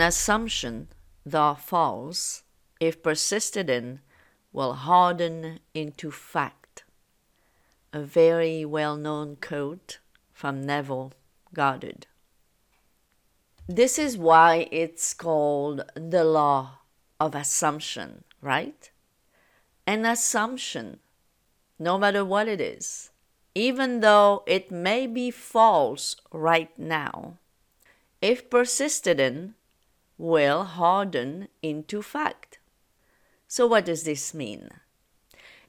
assumption, though false, if persisted in, will harden into fact. A very well known quote from Neville Goddard. This is why it's called the law of assumption, right? An assumption, no matter what it is, even though it may be false right now, if persisted in, will harden into fact. So, what does this mean?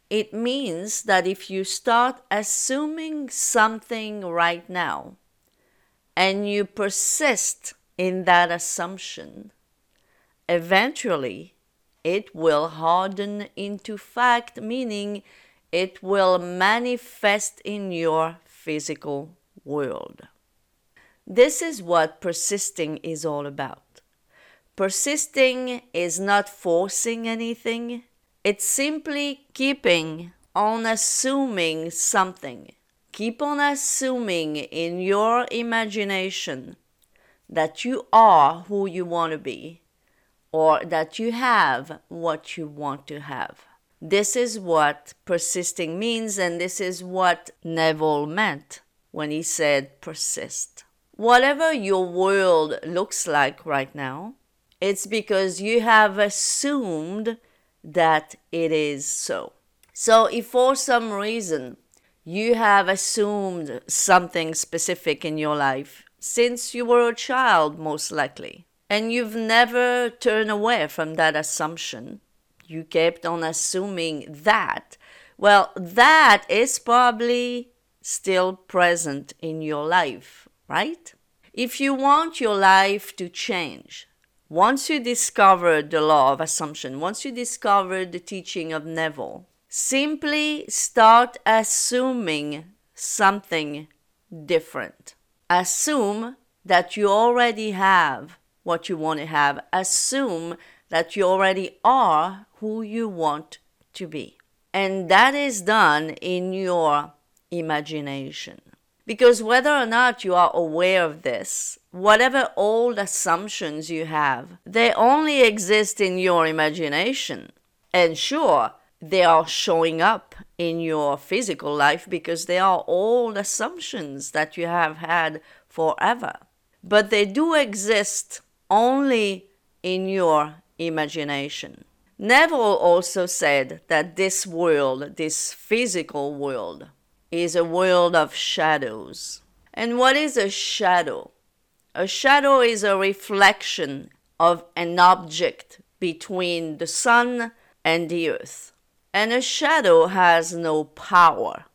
It means that if you start assuming something right now and you persist in that assumption, eventually it will harden into fact, meaning it will manifest in your physical world. This is what persisting is all about. Persisting is not forcing anything, it's simply keeping on assuming something. Keep on assuming in your imagination that you are who you want to be or that you have what you want to have. This is what persisting means, and this is what Neville meant when he said persist. Whatever your world looks like right now, it's because you have assumed that it is so. So, if for some reason you have assumed something specific in your life since you were a child, most likely, and you've never turned away from that assumption, you kept on assuming that, well, that is probably still present in your life, right? If you want your life to change, once you discover the law of assumption, once you discover the teaching of Neville, simply start assuming something different. Assume that you already have what you want to have. Assume that you already are who you want to be. And that is done in your imagination. Because whether or not you are aware of this, whatever old assumptions you have, they only exist in your imagination. And sure, they are showing up in your physical life because they are old assumptions that you have had forever. But they do exist only in your imagination. Neville also said that this world, this physical world, is a world of shadows. And what is a shadow? A shadow is a reflection of an object between the sun and the earth. And a shadow has no power.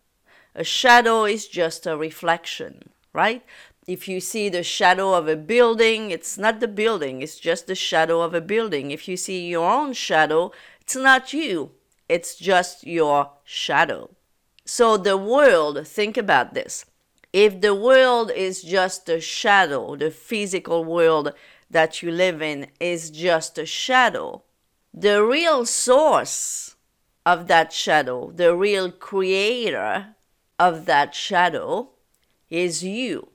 A shadow is just a reflection, right? If you see the shadow of a building, it's not the building, it's just the shadow of a building. If you see your own shadow, it's not you, it's just your shadow. So the world, think about this. If the world is just a shadow, the physical world that you live in is just a shadow, the real source of that shadow, the real creator of that shadow is you.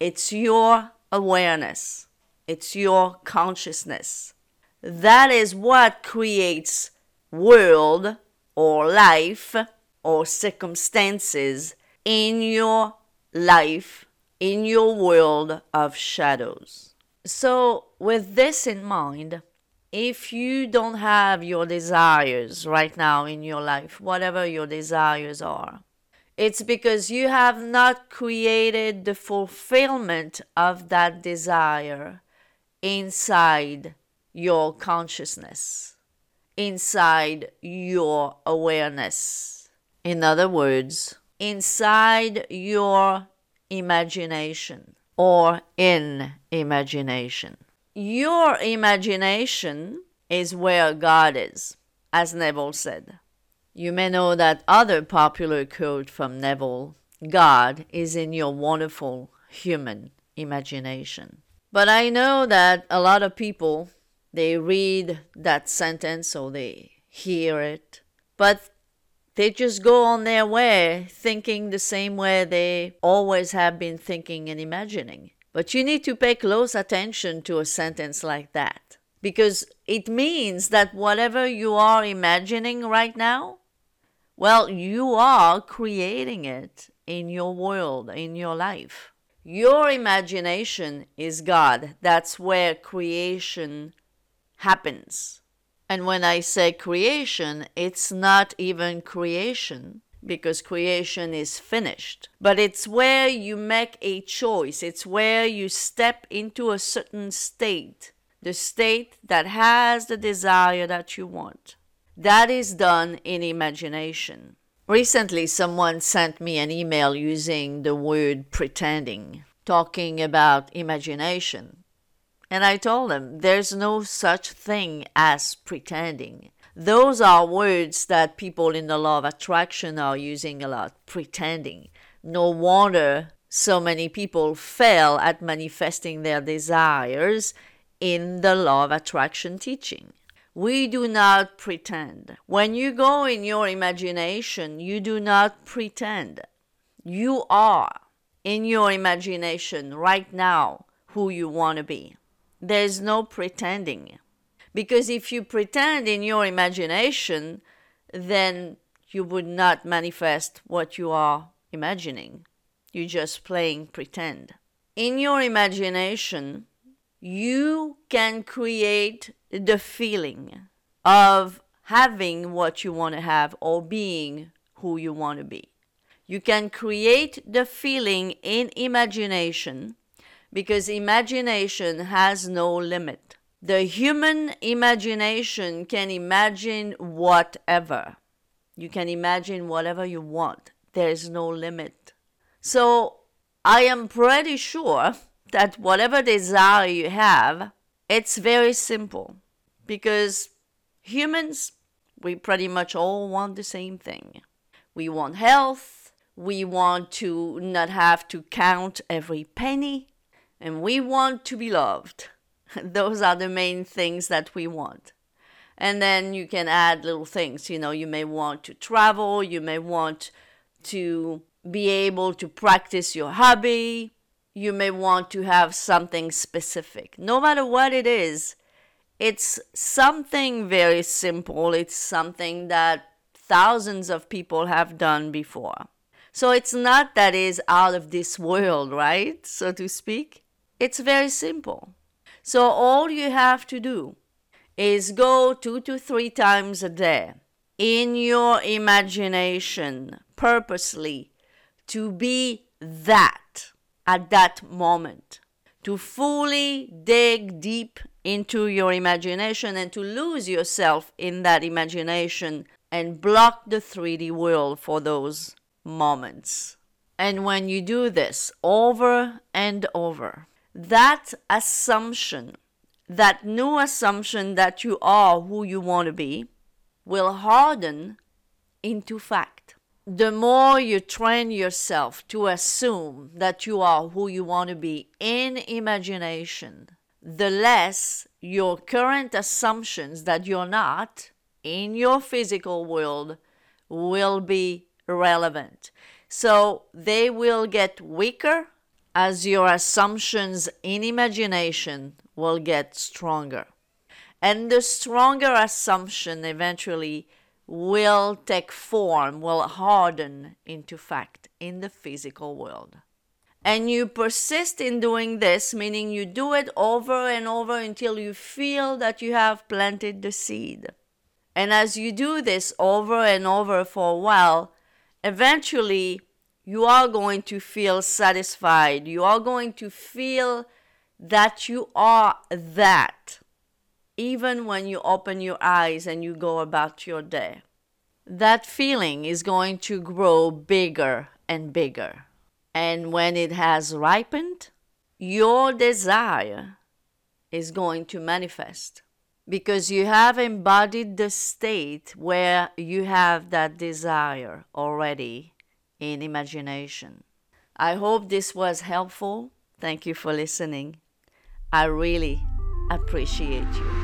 It's your awareness, it's your consciousness. That is what creates world or life or circumstances in your life, in your world of shadows. So, with this in mind, if you don't have your desires right now in your life, whatever your desires are, it's because you have not created the fulfillment of that desire inside your consciousness, inside your awareness in other words, inside your imagination or in imagination. Your imagination is where God is, as Neville said. You may know that other popular quote from Neville God is in your wonderful human imagination. But I know that a lot of people they read that sentence or they hear it, but they just go on their way thinking the same way they always have been thinking and imagining. But you need to pay close attention to a sentence like that because it means that whatever you are imagining right now, well, you are creating it in your world, in your life. Your imagination is God. That's where creation happens. And when I say creation, it's not even creation because creation is finished. But it's where you make a choice, it's where you step into a certain state, the state that has the desire that you want. That is done in imagination. Recently, someone sent me an email using the word pretending, talking about imagination. And I told them there's no such thing as pretending. Those are words that people in the law of attraction are using a lot, pretending. No wonder so many people fail at manifesting their desires in the law of attraction teaching. We do not pretend. When you go in your imagination, you do not pretend. You are in your imagination right now who you want to be. There's no pretending. Because if you pretend in your imagination, then you would not manifest what you are imagining. You're just playing pretend. In your imagination, you can create the feeling of having what you want to have or being who you want to be. You can create the feeling in imagination because imagination has no limit. The human imagination can imagine whatever. You can imagine whatever you want. There is no limit. So I am pretty sure that whatever desire you have, it's very simple because humans, we pretty much all want the same thing. We want health, we want to not have to count every penny, and we want to be loved. Those are the main things that we want. And then you can add little things. You know, you may want to travel, you may want to be able to practice your hobby, you may want to have something specific. No matter what it is, it's something very simple. It's something that thousands of people have done before. So it's not that is out of this world, right? So to speak. It's very simple. So all you have to do is go two to three times a day in your imagination purposely to be that at that moment, to fully dig deep into your imagination and to lose yourself in that imagination and block the 3D world for those moments. And when you do this over and over, that assumption, that new assumption that you are who you want to be, will harden into fact the more you train yourself to assume that you are who you want to be in imagination, the less your current assumptions that you're not in your physical world will be relevant. So they will get weaker as your assumptions in imagination will get stronger. And the stronger assumption eventually will take form, will harden into fact in the physical world. And you persist in doing this, meaning you do it over and over until you feel that you have planted the seed. And as you do this over and over for a while, eventually you are going to feel satisfied. You are going to feel that you are that even when you open your eyes and you go about your day. That feeling is going to grow bigger and bigger. And when it has ripened, your desire is going to manifest because you have embodied the state where you have that desire already in imagination. I hope this was helpful. Thank you for listening. I really appreciate you.